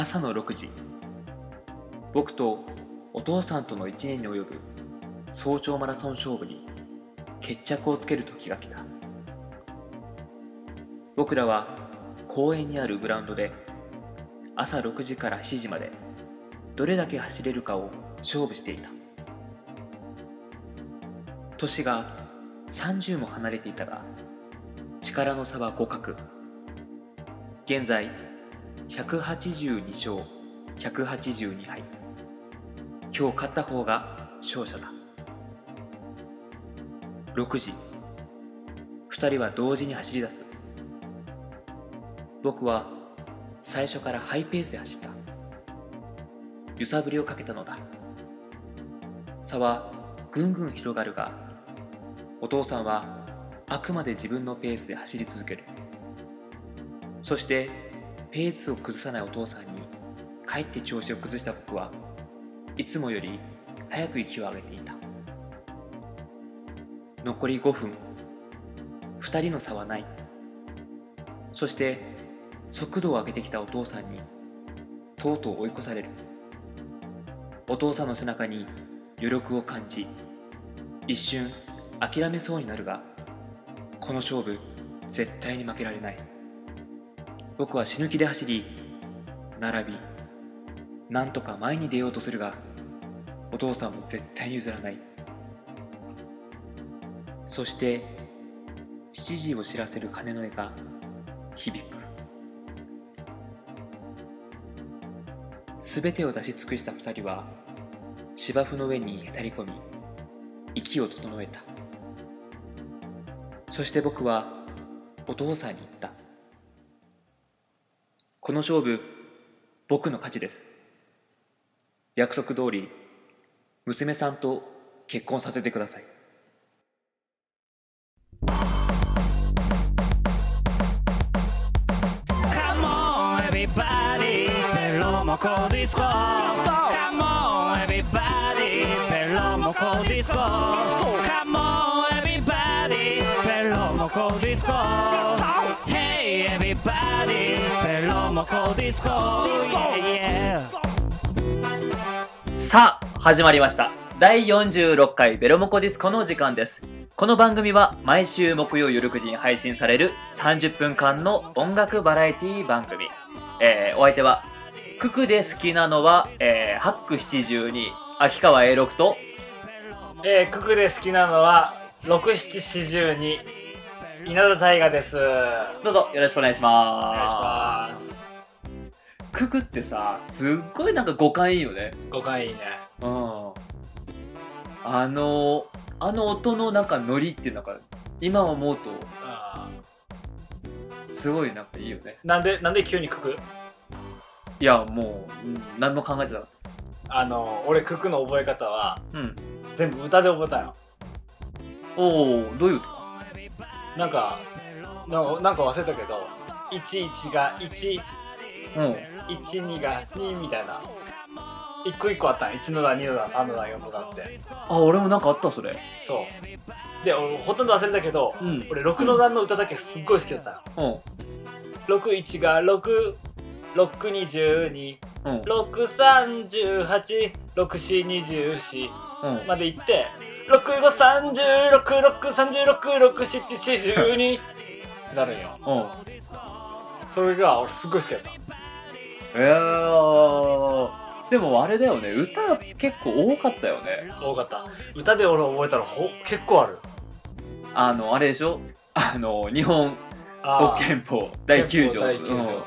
朝の6時。僕とお父さんとの1年に及ぶ早朝マラソン勝負に決着をつける時が来た。僕らは公園にあるグラウンドで朝6時から7時までどれだけ走れるかを勝負していた。年が30も離れていたが力の差は互角。現在182勝182敗今日勝った方が勝者だ。6時。2人は同時に走り出す。僕は最初からハイペースで走った。揺さぶりをかけたのだ。差はぐんぐん広がるがお父さんはあくまで自分のペースで走り続ける。そしてペースを崩さないお父さんにかえって調子を崩した僕はいつもより早く息を上げていた。残り5分2人の差はない。そして速度を上げてきたお父さんにとうとう追い越される。お父さんの背中に余力を感じ一瞬諦めそうになるがこの勝負絶対に負けられない。僕は死ぬ気で走り並びなんとか前に出ようとするがお父さんも絶対に譲らない。そして7時を知らせる鐘の音が響く。全てを出し尽くした二人は芝生の上にへたり込み息を整えた。そして僕はお父さんに言った。この勝負、僕の勝ちです。約束通り、娘さんと結婚させてください。Everybody, Hey, everybody. モコディスコさあ始まりました。第46回ベロモコディスコの時間です。この番組は毎週木曜夜9時に配信される30分間の音楽バラエティ番組。えー、お相手はククで好きなのは、えー、ハック七十に秋川 A6 とえー、ククで好きなのは6742稲田大我です。お願どうぞよろしくお願いしいます。しますククってさすっごいなんか五感いいよね。5回いいね。うん。あのあの音のなんかノリっていうのが今思うと。あすごいなんかいいよね。ーなんでなんで急にククいやもう、うん何も考えてなかっあの俺ククの覚え方はたうん。全部歌で覚えたよ。おおどういうこと？なんかなんかなんか忘れたけど11が1うん12が2みたいな。一個一個あったん。1の段2の段3の段4の段って。あ俺もなんかあったそれ。そう。で俺ほとんど忘れたけど、うん。俺6の段の歌だけすっごい好きだったの。うん。61が6622うん。6386424うん。まで行って653636366742 ってなるんよ。うん。それが俺すっごい好きだったえー、でもあれだよね。歌結構多かったよね。多かった。歌で俺覚えたのほ結構ある。あのあれでしょ？あの日本あ国憲法。第9条。第9条。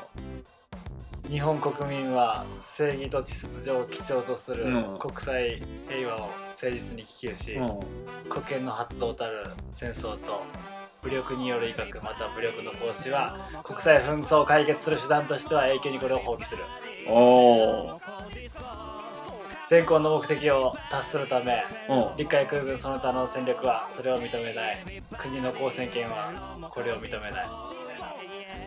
日本国民は正義と秩序を基調とするうん。国際平和を誠実に希求し、うん、うん。国権の発動たる戦争と武力による威嚇または武力の行使は国際紛争を解決する手段としては永久にこれを放棄する。おお全校の目的を達するためうん。陸海空軍その他の戦力はそれを認めない。国の交戦権はこれを認めない。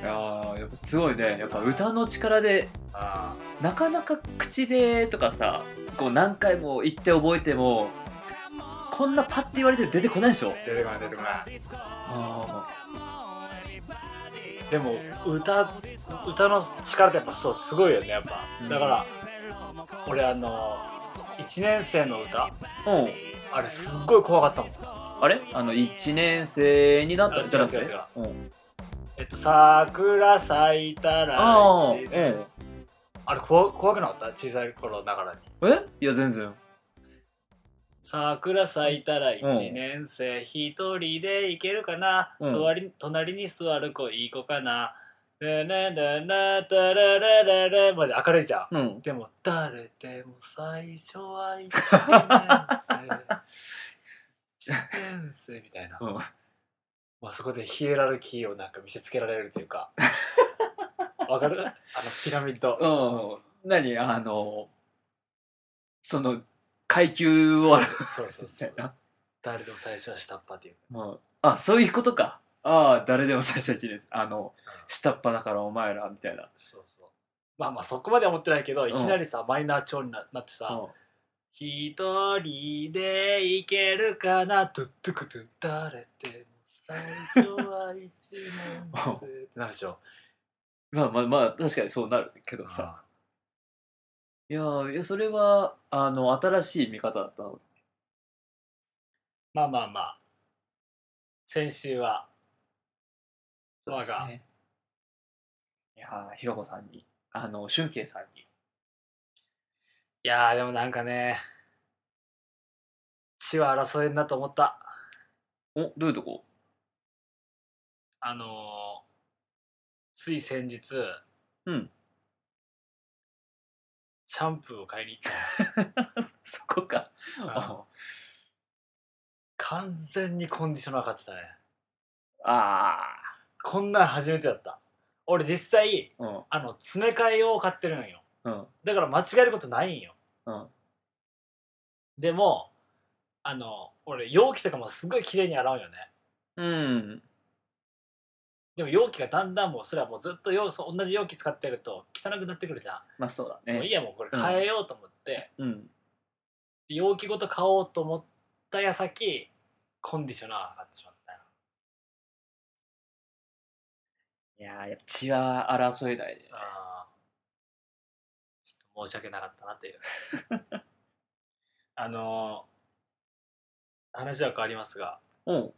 いやーやっぱすごいね。やっぱ歌の力であなかなか口でとかさこう何回も言って覚えてもこんなパッて言われて出てこないでしょ？ー出てこない出てこない。あでも歌歌の力ってやっぱそうすごいよねやっぱ、うん。だから俺あの1年生の歌。うん。あれすっごい怖かったもん。あれ？あの1年生になった？あじゃなくて？違う違う。違ううん。えっと「桜咲いたらあー一年生。あれ怖怖くなかった？小さい頃ながらに。え？いや全然桜咲いたら1年生一人で行けるかな、うん。隣隣に座る子いい子かな？ねねねねたららららまで明るいじゃん。うん。でも誰でも最初は1年生。1年生みたいな、うん。まあ、そこでヒエラルキーをなんか見せつけられるというか。わかる？あのピラミッド。うん。何？あのその階級をそうそうそう。誰でも最初は下っ端っていう。うんあそういうことか。ああ誰でも最初は一年生あの下っ端だからお前らみたいな。そうそう。まあまあそこまでは思ってないけどん。いきなりさ、マイナー調にななってさ「一人で行けるかな？トゥットゥクトゥ誰でも最初は一年生」ってなるでしょ。まあまあまあ確かにそうなるけどさいやーいやそれはあの新しい見方だったの。まあまあまあ。先週は我が、ね。いやーひろこさんにあの俊慶さんに。いやーでもなんかね血は争えんなと思った。おどういうとこ？あのーつい先日うんシャンプーを買いに行った そこか。あ完全にコンディショナー買ってたね。あこんなん初めてだった。俺実際あうん。あの詰め替えを買ってるのよ。うん。だから間違えることないんよ。うん。でもあの俺容器とかもすごい綺麗に洗うよね。うんでも容器がだんだんもうそれはもうずっと容同じ容器使ってると汚くなってくるじゃん、まあそうだね。もういいやもうこれ変えようと思って、うん。容器ごと買おうと思った矢先コンディショナー買ってしまったよ。いやーやっぱ血は争えないね。あー。ちょっと申し訳なかったなという。あのー話は変わりますがうん。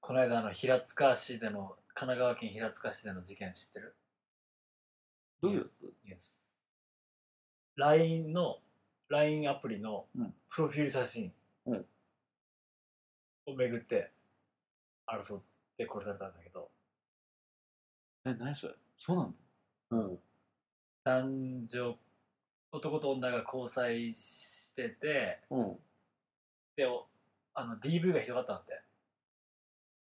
この間あの平塚市での神奈川県平塚市での事件知ってる？どういうやつ？ニュース。LINE の LINE アプリのうん。プロフィール写真うん。をめぐって争って殺されたんだけど。え何それ？そうなのうん。男女男と女が交際しててうん。でおあの DV がひどかったんだって。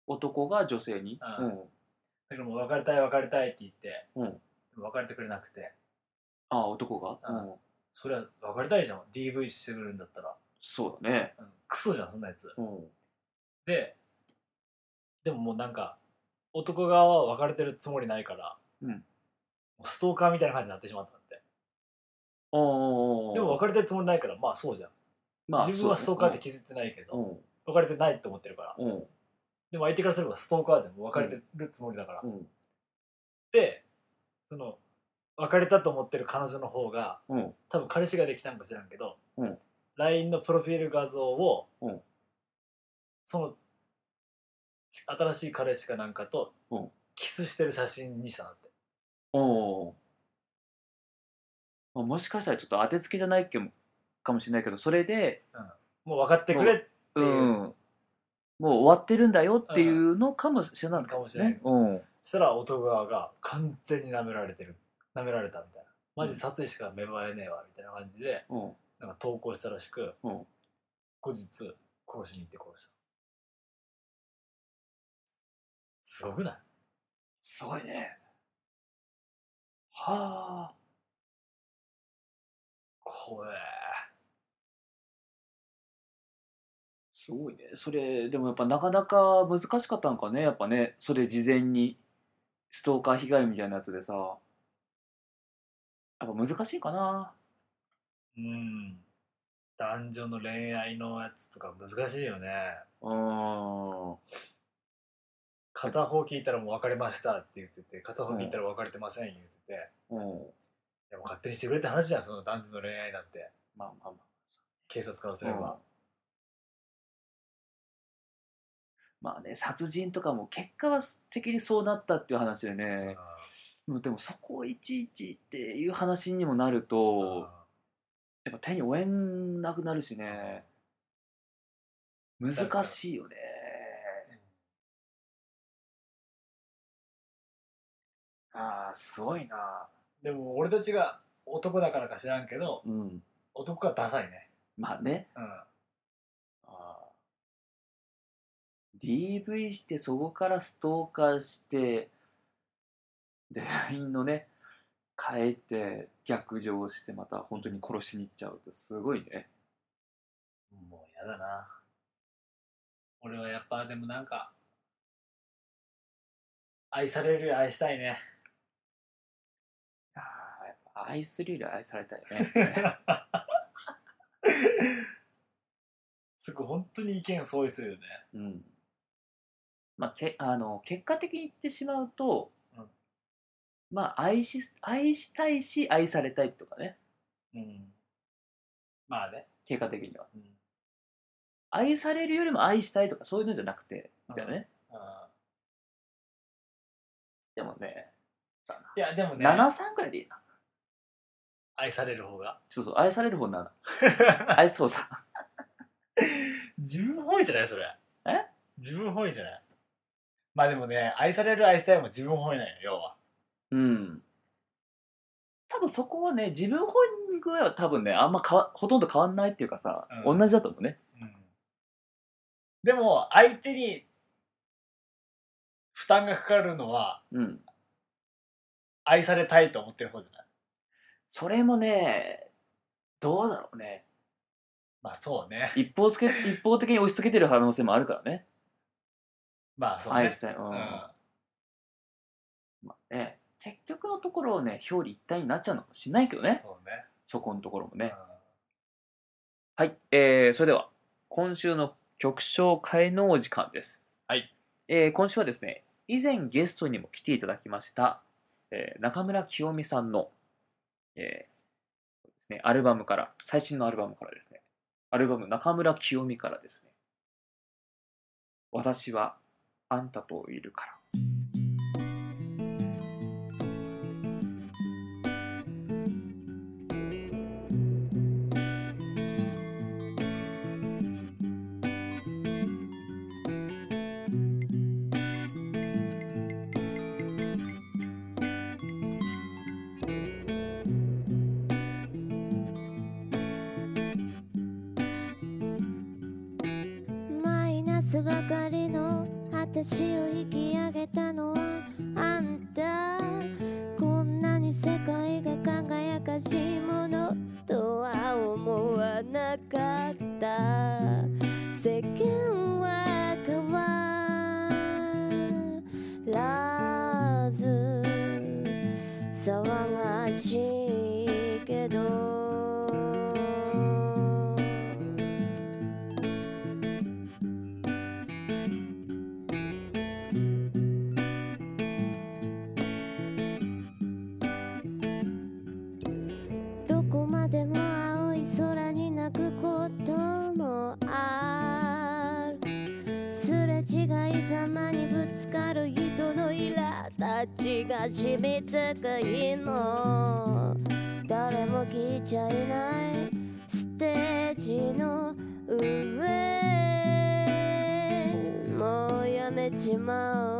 男が女性に？うんだけどもう別れたい別れたいって言って、うん。別れてくれなくて。ああ男が？うん。うん。それは別れたいじゃん。DV してくれるんだったら、そうだね。うん。クソじゃんそんなやつ。うん。ででももうなんか男側は別れてるつもりないから、うん。もうストーカーみたいな感じになってしまったんだって。おーでも別れてるつもりないからまあそうじゃん、まあ自分はストーカーって気づいてないけど、うん。別れてないと思ってるから。うんでも相手からすればストーカーじゃん。もう別れてるつもりだから、うん。でその別れたと思ってる彼女の方がうん。多分彼氏ができたんか知らんけど、うん。LINE のプロフィール画像を、うん。その新しい彼氏かなんかとうん。キスしてる写真にしたんだって。おー。まあもしかしたらちょっと当てつけじゃないけもかもしれないけどそれでもう分かってくれっていう、うんもう終わってるんだよっていうのかもしれない。かもしれないねうん。そしたら男側が完全に舐められてる。舐められたみたいな。マジ殺意しか芽生えねえわみたいな感じでうん。なんか投稿したらしく、うん。後日殺しに行って殺した。すごくない？すごいね。はあ。怖えすごいね。それでもやっぱなかなか難しかったんかね。やっぱねそれ事前にストーカー被害みたいなやつでさ。やっぱ難しいかな。うん。男女の恋愛のやつとか難しいよね。うん。片方聞いたらもう別れましたって言ってて片方聞いたら別れてません言ってて、うん。いやもう勝手にしてくれって話じゃんその男女の恋愛だって。まあまあま警察からすれば、まあね、殺人とかも結果は的にそうなったっていう話でね、でもそこをいちいちっていう話にもなると、やっぱ手に負えなくなるしね、難しいよね。ああ、すごいな。でも俺たちが男だからか知らんけどうん。男がダサいねまあね。うん DV してそこからストーカーしてで LINE のね変えて逆上してまた本当に殺しに行っちゃうってすごいね。もうやだな。俺はやっぱでもなんか愛されるより愛したいね。ああやっぱ愛するより愛されたいね。そこ本当に意見相違するよね。うんまあけあの結果的に言ってしまうと、うん。まあ愛し愛したいし愛されたいとかね。うん。まあね、結果的には。うん。愛されるよりも愛したいとかそういうのじゃなくてみたいなね、あでもねいやでもね。73くらいでいいな。愛される方が。そうそう愛される方7 愛そうさ。自分本位じゃない？それ。え？自分本位じゃない？まあでもね愛される愛したいも自分本位なんよ要は。うん。多分そこはね自分本人具合は多分ねあんま変わほとんど変わんないっていうかさ、うん。同じだと思うね。うん。でも相手に負担がかかるのはうん。愛されたいと思ってる方じゃない？それもねどうだろうね。まあそうね。一方つけ一方的に押し付けてる可能性もあるからねまあそうね。愛したい、うん。うん。まあね。結局のところね表裏一体になっちゃうのかもしれないけどね。そうね。そこのところもね、うん。はい、えー、それでは今週の曲紹介のお時間です。はい。えー、今週はですね、以前ゲストにも来ていただきました、えー中村清美さんの、えーですね、アルバムから、最新のアルバムからですね、アルバム中村清美からですね、私はあんたといるから。マイナスばかりの私を引き上げたのはあんた。こんなに世界が輝かしいもの。立ちが染みつく今誰も聞いちゃいない。ステージの上。もうやめちまおう。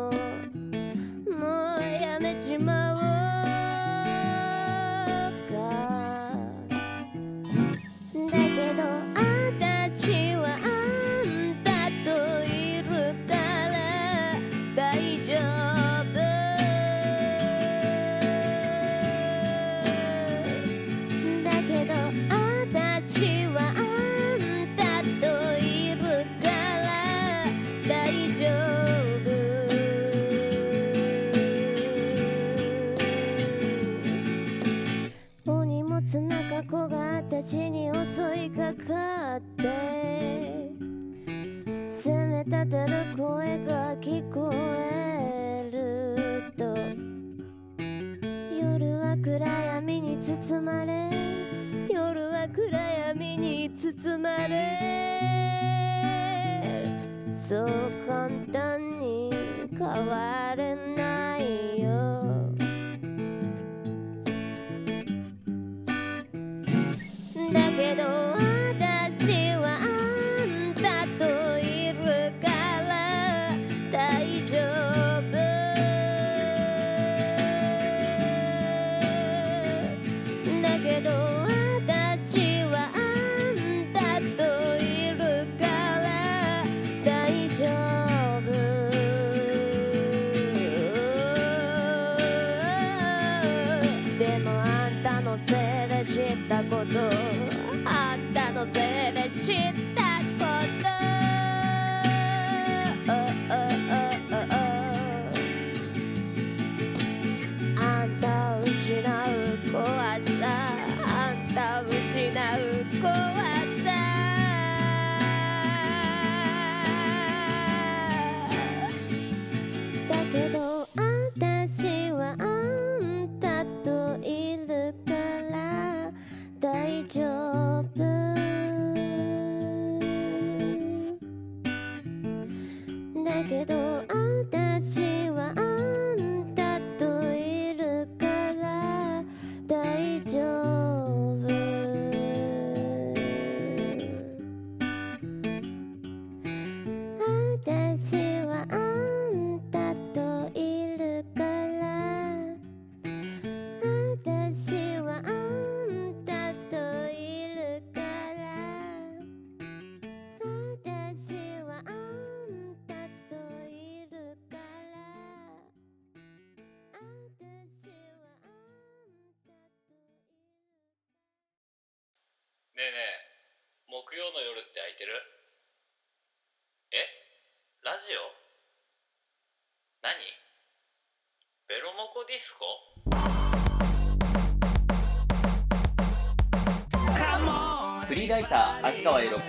私に襲いかかって責め立てる声が聞こえると夜は暗闇に包まれ夜は暗闇に包まれそう簡単に変われない。ねえねえ木曜の夜って空いてる？え？ラジオ？何？ベロモコディスコ？フリーライター秋川栄六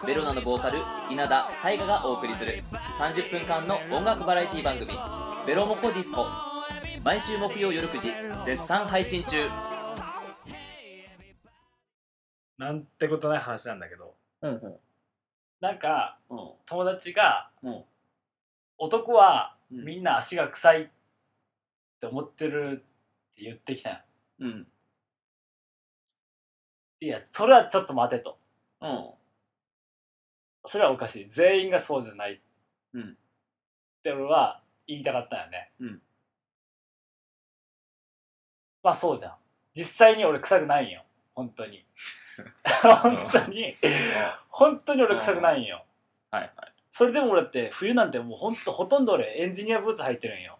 とベロナのボーカル稲田大我がお送りする30分間の音楽バラエティ番組「ベロモコディスコ」毎週木曜夜9時絶賛配信中。なんてことない話なんだけど。うんうん。なんかうん。友達がうん。男はうん。みんな足が臭いって思ってるって言ってきたよ。うん。いやそれはちょっと待てと。うん。それはおかしい。全員がそうじゃない。うん。って俺は言いたかったよね。うん。まあそうじゃん。実際に俺臭くないんよ。本当に本当に。本当に俺臭くないんよ。はいはい。それでも俺だって冬なんてもうほんとほとんど俺エンジニアブーツ履いてるんよ。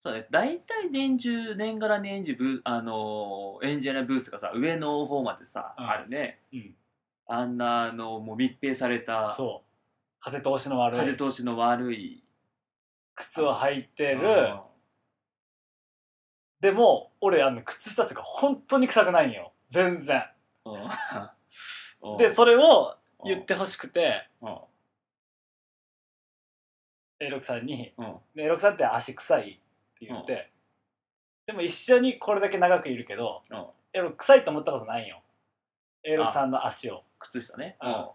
そうね。大体年中年がら年中ブーあのーエンジニアブースがさ上の方までさ、うん。あるね。うん。あんなあのもう密閉された。そう。風通しの悪風い通しの悪い。靴を履いてうるでも俺あの靴下とか本当に臭くないんよ。全然でそれを言ってほしくてうん。永六さんにうん「永六さんって足臭い?」って言って、でも一緒にこれだけ長くいるけどうん。永六臭いと思ったことないんよ永六さんの足を。靴下ね。うん。も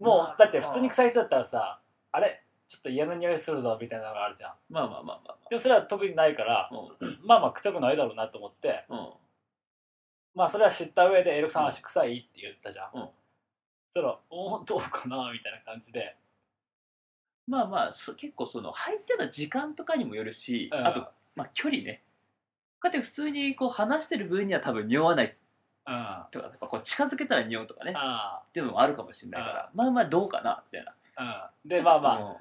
まあうだって普通に臭い人だったらさあれ？ちょっと嫌な匂いするぞみたいなのがあるじゃん。まあまあまあまあでもそれは特にないからまあまあまあ臭くないだろうなと思ってまあそれは知った上で「永六さん足臭い?」って言ったじゃん、うん。そら「おおどうかな?」みたいな感じで。まあまあそ結構その入ってた時間とかにもよるし、うん。あと、まあ、距離ね。こうやって普通にこう話してる分には多分匂わない。うん。あとかこう近づけたら匂うとかね。あっていうのもあるかもしれないからまあまあどうかなみたいな。うん。でまあまあ、うん。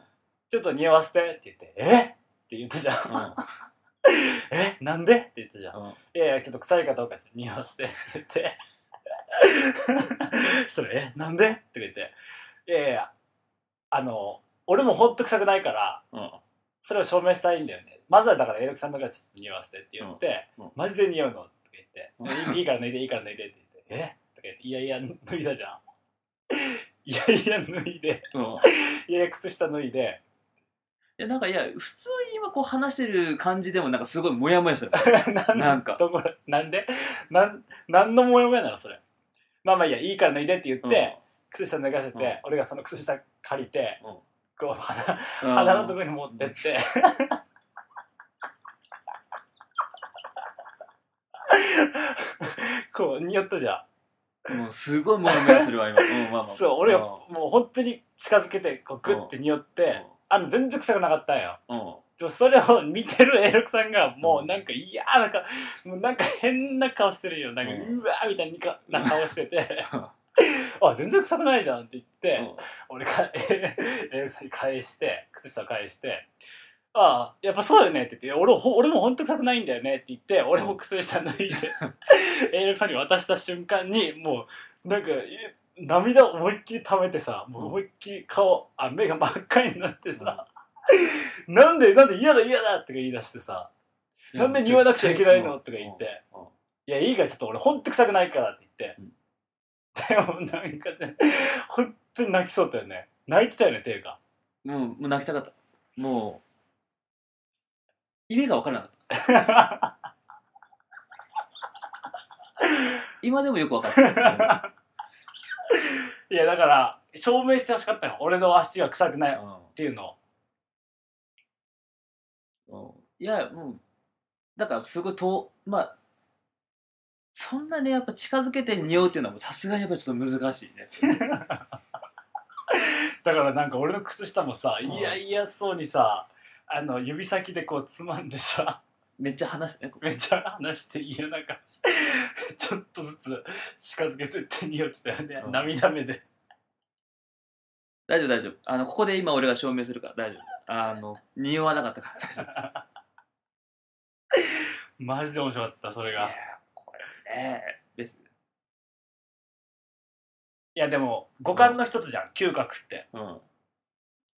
ちょっと匂わせてって言って「え？っ?」って言ったじゃん「えなんで?」って言ったじゃん。うん。いやいやちょっと臭いかどうか匂わせてって言って。そしたら「えなんで?」って言って「いやいやあの俺もほんと臭くないからうん。それを証明したいんだよね。まずはだからエイロクさんのからちょっと匂わせてって言って「うん。うん。マジで匂うの?」とか言って。うん。いいいいから脱いでいいから脱いで」って言って「え？とか言って「いやいや脱いだじゃん」いやいや脱いで。うん。いやいや靴下脱いでいやなんかいや普通に今こう話してる感じでもなんかすごいモヤモヤする。なんか。どこ？なんで？なんなんのモヤモヤなのそれ。まあまあいいやいいから脱いでって言って、靴下脱がせて、うん。俺がその靴下借りて、うん。こう鼻うん。鼻のところに持ってって、こう匂ったじゃもうすごいモヤモヤするわ今、うん、まあまあ。んそう俺がうん。もう本当に近づけてこうグッて匂って、あの全然臭くなかったんよ。うん。それを見てるエロクさんがもうなんかいやーなんかもうなんか変な顔してるよ。なんか、ううんわーみたいなな顔してて。あ全然臭くないじゃんって言って、俺が エロクさんに返して靴下を返してああやっぱそうよねって言って俺ほ俺も本当臭くないんだよねって言って俺も靴下脱いで エロクさんに渡した瞬間にもうなんかえ涙を思いっきり溜めてさもう思いっきり顔あ目が真っ赤になってさ、なんでなんで嫌だ嫌だとか言い出してさなんで言わなくちゃいけないの？とか言って。いやいいからちょっと俺ほんと臭くないからって言って、うん。でもなんかね本当に泣きそうだよね。泣いてたよねっていうか。もうもう泣きたかった。もう意味が分からなかった。今でもよく分かった、いやだから証明してほしかったよ俺の足が臭くないっうん。ていうのを。うん。いやもうだからすごい遠まあそんなねやっぱ近づけて匂うっていうのはもうさすがにやっぱちょっと難しいね。だからなんか俺の靴下もさうん。いやいやそうにさあの指先でこうつまんでさめっちゃ話してねめっちゃ話して嫌な顔して ちょっとずつ近づけてって匂ってたよね、うん。涙目で。大丈夫大丈夫。あのここで今俺が証明するから大丈夫。あの匂わなかったから大丈夫。マジで面白かったそれいやがこれねいやでも五感の一つじゃん嗅覚って。うん。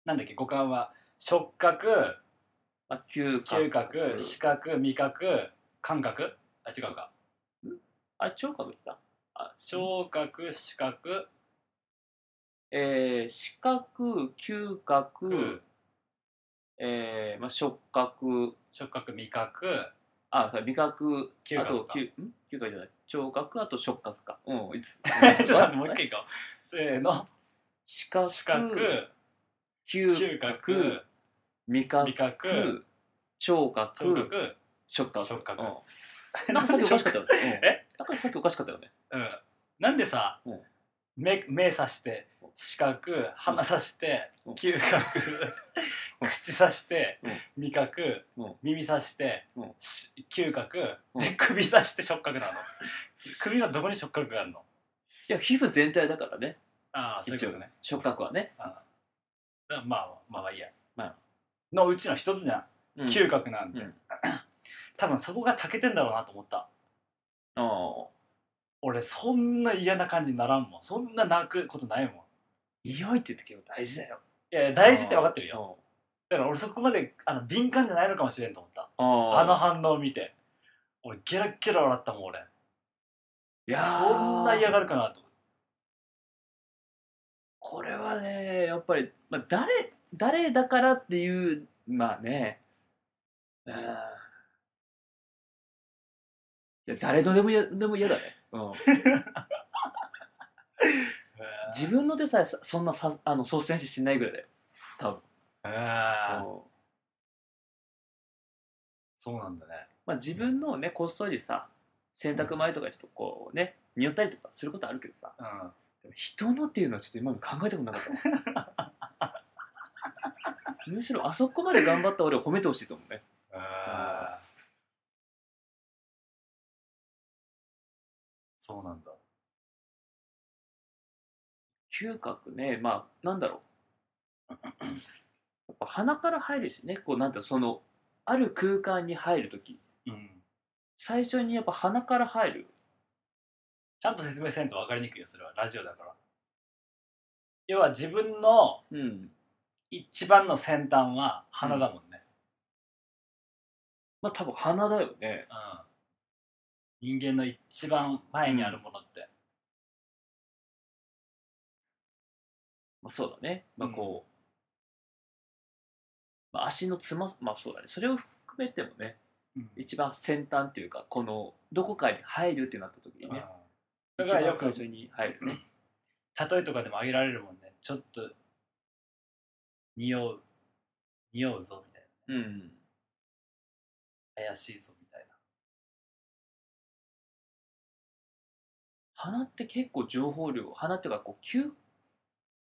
なんだっけ五感は。触覚あ嗅覚。嗅覚視覚味覚感覚？あ違うか。あれ聴覚言ったあ聴覚視覚。えー、視覚嗅覚、うん。えーまあ、触覚。触覚味覚。あ味覚。嗅覚か。あと嗅ん？嗅覚じゃない。聴覚あと触覚か。うんいつ？ちょっと待ってもう一回いこう。せーの。視覚。視覚。嗅覚味覚味覚聴覚聴覚触覚。触覚。うん。なんかさっきおかしかったよね、うん。え？なんかさっきおかしかったよね。うん。なんでさうん。目目さして視覚鼻さしてうん。嗅覚口さして味覚うん。耳さして嗅覚うん。で首さして触覚なの。首はどこに触覚があるの？いや皮膚全体だからね。ああそういうことね。触覚はね、ああ。まあまあまあいいや。まあのうちの一つじゃん。うん、嗅覚なんでうん。多分そこが長けてんだろうなと思った。俺そんな嫌な感じにならんもん。そんな泣くことないもん。匂いって結構大事だよ。いや大事って分かってるよ。よだから俺そこまであの敏感じゃないのかもしれんと思った。ああ。の反応を見て。俺ゲラッゲラ笑ったもん俺。いやー。そんな嫌がるかなと思ってこれはねやっぱり、まあ、誰誰だからっていうまあね。うんいや誰のでもやでも嫌だね、うん、自分のでさえさそんなさあの率先してしないぐらいだよ。多分、あー。うん。そうなんだね。まあ、自分のねこっそりさ洗濯前とかちょっとこうね匂ったりとかすることあるけどさ。うん。人のっていうのはちょっと今まで考えたことなかったわ むしろあそこまで頑張った俺を褒めてほしいと思うね。あー。そうなんだ。嗅覚ねまあなんだろう。やっぱ鼻から入るしね。こうなんていうのそのある空間に入るときうん。最初にやっぱ鼻から入る。ちゃんと説明せんと分かりにくいよそれは。ラジオだから。要は自分のうん一番の先端は鼻だもんね、まあ多分鼻だよね。うん。人間の一番前にあるものって、まあそうだね。まあこう、まあ、足のつままあそうだね。それを含めてもねうん。一番先端っていうかこのどこかに入るってなった時にねだからよく一番最初に入るね。例えとかでも挙げられるもんね。ちょっと匂う匂うぞみたいうん。な怪しいぞみたい鼻って結構情報量鼻っていうかこう吸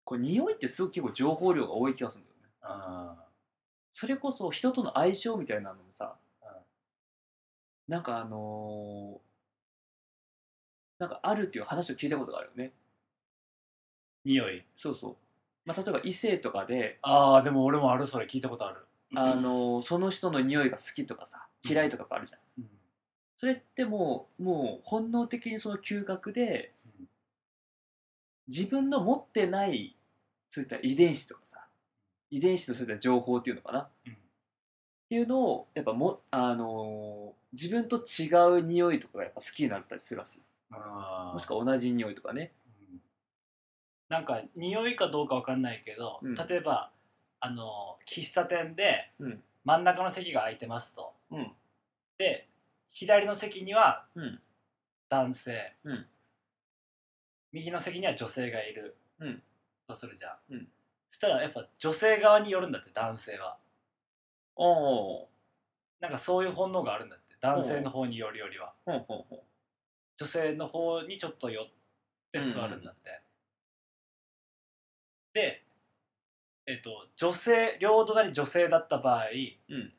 こう匂いってすごく結構情報量が多い気がするんだよね。なあそれこそ人との相性みたいなのもさ、うんなんかあのーなんかあるっていう話を聞いたことがあるよね。匂い。そうそう、まあ、例えば異性とかで、ああでも俺もあるそれ聞いたことある。あのーその人の匂いが好きとかさ嫌いとかあるじゃん、うん。それってもうもう本能的にその嗅覚でうん。自分の持ってないそういった遺伝子とかさ遺伝子とそういった情報っていうのかな、っうん。ていうのをやっぱも、あのー自分と違う匂いとかがやっぱ好きになったりするらしい。もしくは同じ匂いとかね。うんなんか匂いかどうかわかんないけど、うん。例えばあの喫茶店でうん。真ん中の席が空いてますと。うん。で左の席にはうん。男性、うん。右の席には女性がいる、うん。とするじゃん、うん。そしたらやっぱ女性側によるんだって男性は。おおなんかそういう本能があるんだって男性の方によるよりは。ほんほんほん女性の方にちょっと寄って座るんだって、でえっ、と女性両隣女性だった場合、うん。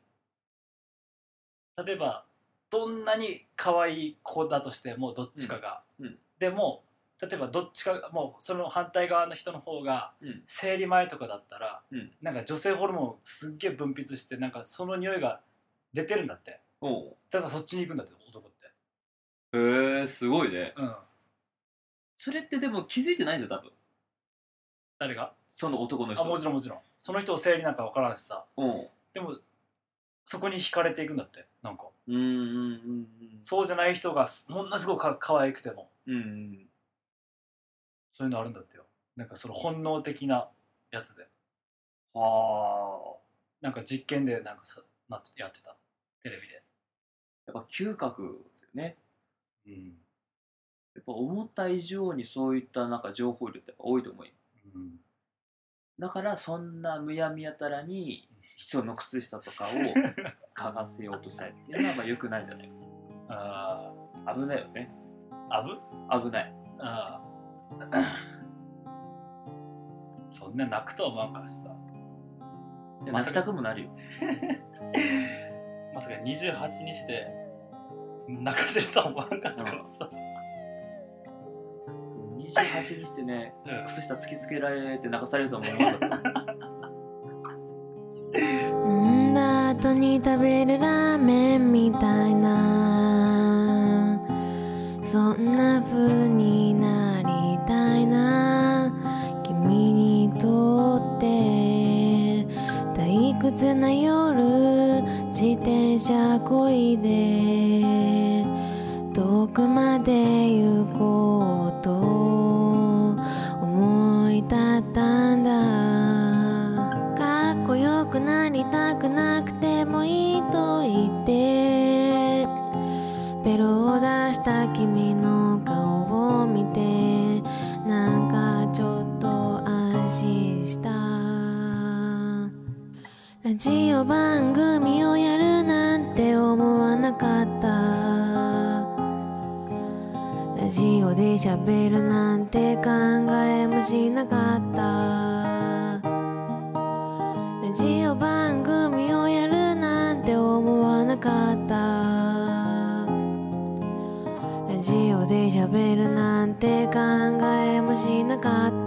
例えばどんなに可愛い子だとしてもどっちかが、うん。うん。でも例えばどっちかがもうその反対側の人の方がうん。生理前とかだったら、うん。なんか女性ホルモンをすっげえ分泌してなんかその匂いが出てるんだって。だからそっちに行くんだって男って。へえすごいね。うん。それってでも気づいてないんだよ多分誰が？その男の人。あもちろんもちろん。その人を生理なんか分からんしさ。うん。でもそこに惹かれていくんだってなんか。うんうんうんそうじゃない人がすものすごくか可愛くても。うんうん。そういうのあるんだってよ。なんかその本能的なやつで。はあ。なんか実験でなんかさなってやってた。テレビで。やっぱ嗅覚だよね。うん、やっぱ思った以上にそういったなんか情報量ってやっぱ多いと思うだからそんなむやみやたらに人の靴下とかを 嗅がせようとしたりっていうのはまあ良くないんじゃないあ危ないよね。あぶ危ない。ああ そんな泣くとは思わんからしさ泣きたくもなるよ。まさか28にして泣かせるとは思わんかったからさ、28にしてねうん。靴下突きつけられて泣かされるとは思わなかった飲ん。だ後に食べるラーメンみたいな。そんな風になりたいな。君にとって退屈な夜自転車こいで遠くまで行こうオ番組をやるなんて思わなかった。ラジオで喋るなんて考えもしなかった。ラジオ番組をやるなんて思わなかった。ラジオで喋るなんて考えもしなかった。